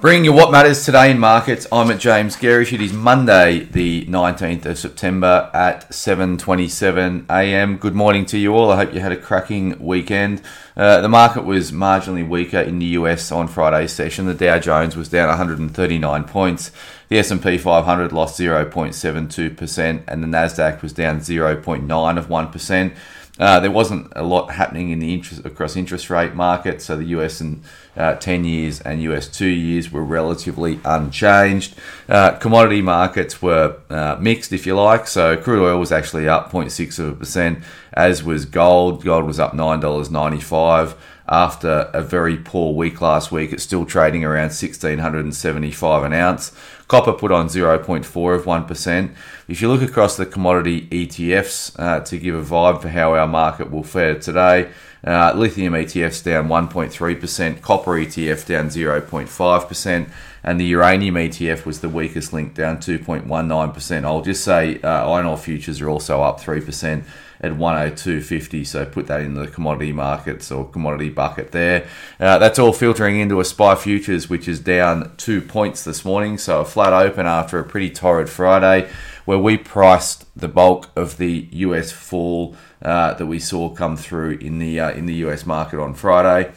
Bringing you what matters today in markets. I'm at James Gerrish. It is Monday, the 19th of September at 7:27 a.m. Good morning to you all. I hope you had a cracking weekend. Uh, the market was marginally weaker in the US on Friday's session. The Dow Jones was down 139 points. The S&P 500 lost 0.72%, and the Nasdaq was down 0.9 of one percent. Uh, there wasn't a lot happening in the interest across interest rate markets, so the US and uh, 10 years and US 2 years were relatively unchanged. Uh, commodity markets were uh, mixed, if you like. So crude oil was actually up 0.6 of a percent, as was gold. Gold was up $9.95 after a very poor week last week. It's still trading around 1675 an ounce. Copper put on 0.4 of 1%. If you look across the commodity ETFs uh, to give a vibe for how our market will fare today, uh, lithium ETFs down 1.3%, copper ETF down 0.5%, and the uranium ETF was the weakest link, down 2.19%. I'll just say uh, iron ore futures are also up 3% at 102.50. So put that in the commodity markets or commodity bucket there. Uh, that's all filtering into a SPI futures, which is down two points this morning. So a flat open after a pretty torrid Friday, where we priced the bulk of the US fall uh, that we saw come through in the uh, in the US market on Friday.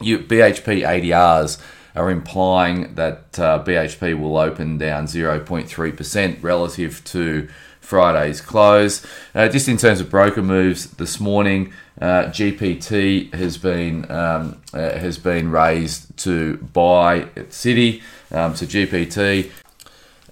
You, BHP ADRs are implying that uh, BHP will open down 0.3% relative to Friday's close. Uh, just in terms of broker moves this morning, uh, GPT has been um, uh, has been raised to buy at Citi, um, so GPT,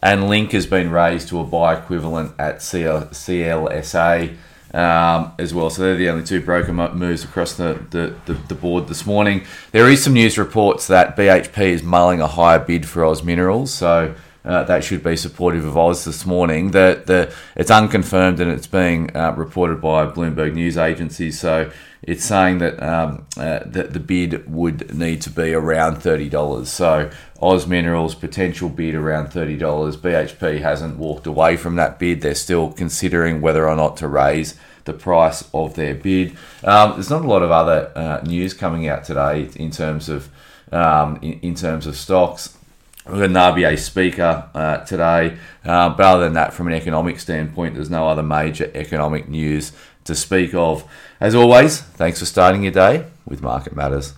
and Link has been raised to a buy equivalent at CL- CLSA. Um, as well. So they're the only two broker moves across the, the, the, the, board this morning. There is some news reports that BHP is mulling a higher bid for Oz Minerals. So uh, that should be supportive of Oz this morning. The, the, it's unconfirmed and it's being uh, reported by Bloomberg news Agency. So it's saying that, um, uh, that the bid would need to be around $30. So Oz Minerals potential bid around $30. BHP hasn't walked away from that bid. They're still considering whether or not to raise the price of their bid. Um, there's not a lot of other uh, news coming out today in terms of um, in, in terms of stocks. We've got an RBA speaker uh, today, uh, but other than that, from an economic standpoint, there's no other major economic news to speak of. As always, thanks for starting your day with Market Matters.